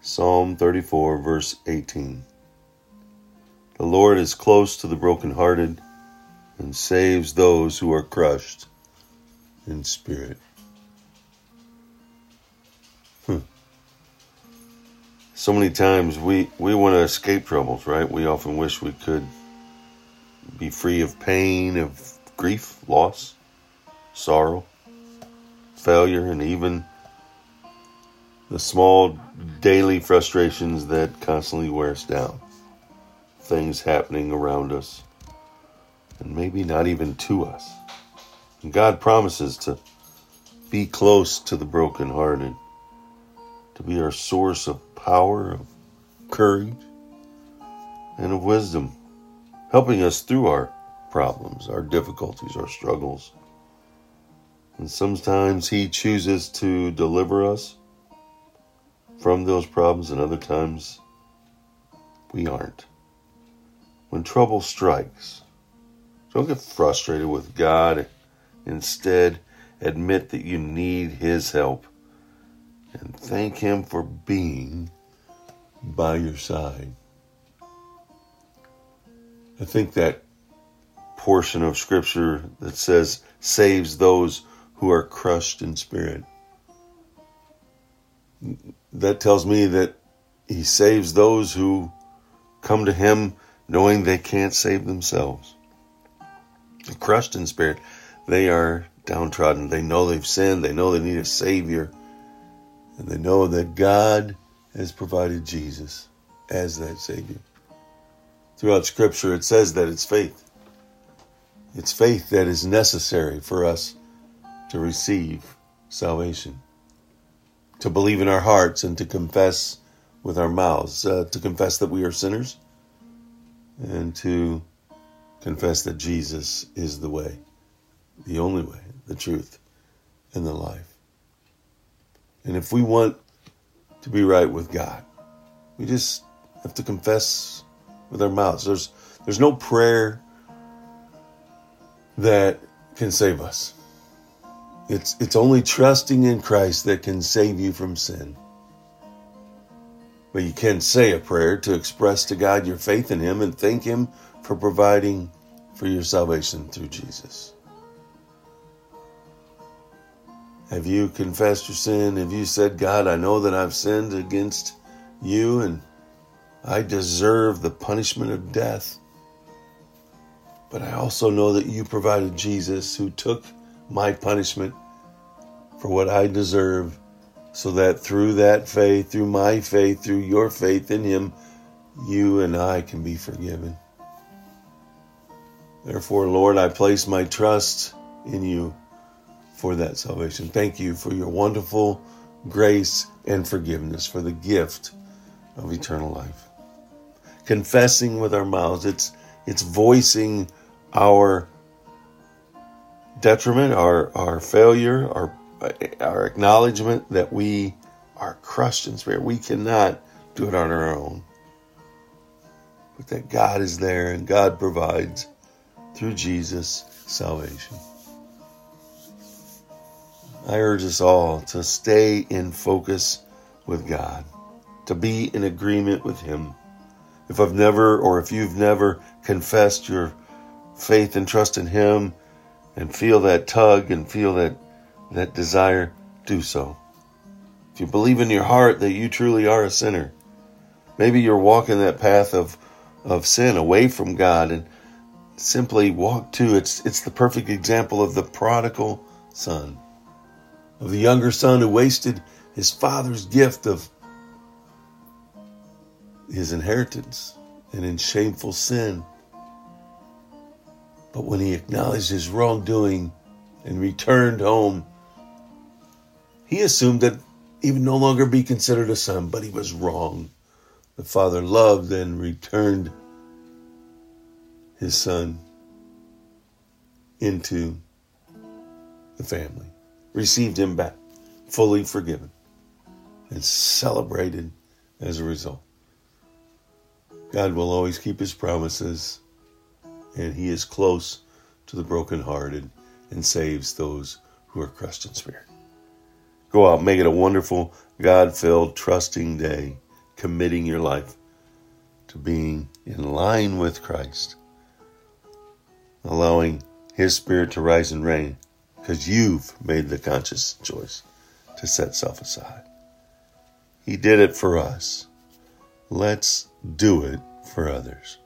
Psalm 34, verse 18. The Lord is close to the brokenhearted and saves those who are crushed in spirit. Hmm. So many times we, we want to escape troubles, right? We often wish we could be free of pain, of grief, loss, sorrow, failure, and even the small daily frustrations that constantly wear us down. Things happening around us, and maybe not even to us. And God promises to be close to the brokenhearted, to be our source of power, of courage, and of wisdom, helping us through our problems, our difficulties, our struggles. And sometimes He chooses to deliver us from those problems, and other times we aren't. When trouble strikes, don't get frustrated with God. Instead, admit that you need His help and thank Him for being by your side. I think that portion of Scripture that says, saves those who are crushed in spirit that tells me that he saves those who come to him knowing they can't save themselves. Crushed in spirit, they are downtrodden. They know they've sinned. They know they need a Savior. And they know that God has provided Jesus as that Savior. Throughout Scripture, it says that it's faith. It's faith that is necessary for us to receive salvation to believe in our hearts and to confess with our mouths, uh, to confess that we are sinners, and to confess that Jesus is the way, the only way, the truth, and the life. And if we want to be right with God, we just have to confess with our mouths. There's there's no prayer that can save us. It's, it's only trusting in Christ that can save you from sin. But you can say a prayer to express to God your faith in Him and thank Him for providing for your salvation through Jesus. Have you confessed your sin? Have you said, God, I know that I've sinned against you and I deserve the punishment of death? But I also know that you provided Jesus who took my punishment for what I deserve, so that through that faith, through my faith, through your faith in Him, you and I can be forgiven. Therefore, Lord, I place my trust in you for that salvation. Thank you for your wonderful grace and forgiveness, for the gift of eternal life. Confessing with our mouths, it's, it's voicing our detriment, our, our failure, our, our acknowledgement that we are crushed in spirit. We cannot do it on our own. But that God is there and God provides through Jesus salvation. I urge us all to stay in focus with God, to be in agreement with Him. If I've never, or if you've never confessed your faith and trust in Him, and feel that tug and feel that, that desire, do so. If you believe in your heart that you truly are a sinner, maybe you're walking that path of, of sin away from God and simply walk to it's it's the perfect example of the prodigal son of the younger son who wasted his father's gift of his inheritance and in shameful sin but when he acknowledged his wrongdoing and returned home, he assumed that he would no longer be considered a son, but he was wrong. The father loved and returned his son into the family, received him back, fully forgiven, and celebrated as a result. God will always keep his promises and he is close to the brokenhearted and saves those who are crushed in spirit. Go out, make it a wonderful, God filled, trusting day committing your life to being in line with Christ, allowing His Spirit to rise and reign because you've made the conscious choice to set self aside. He did it for us. Let's do it for others.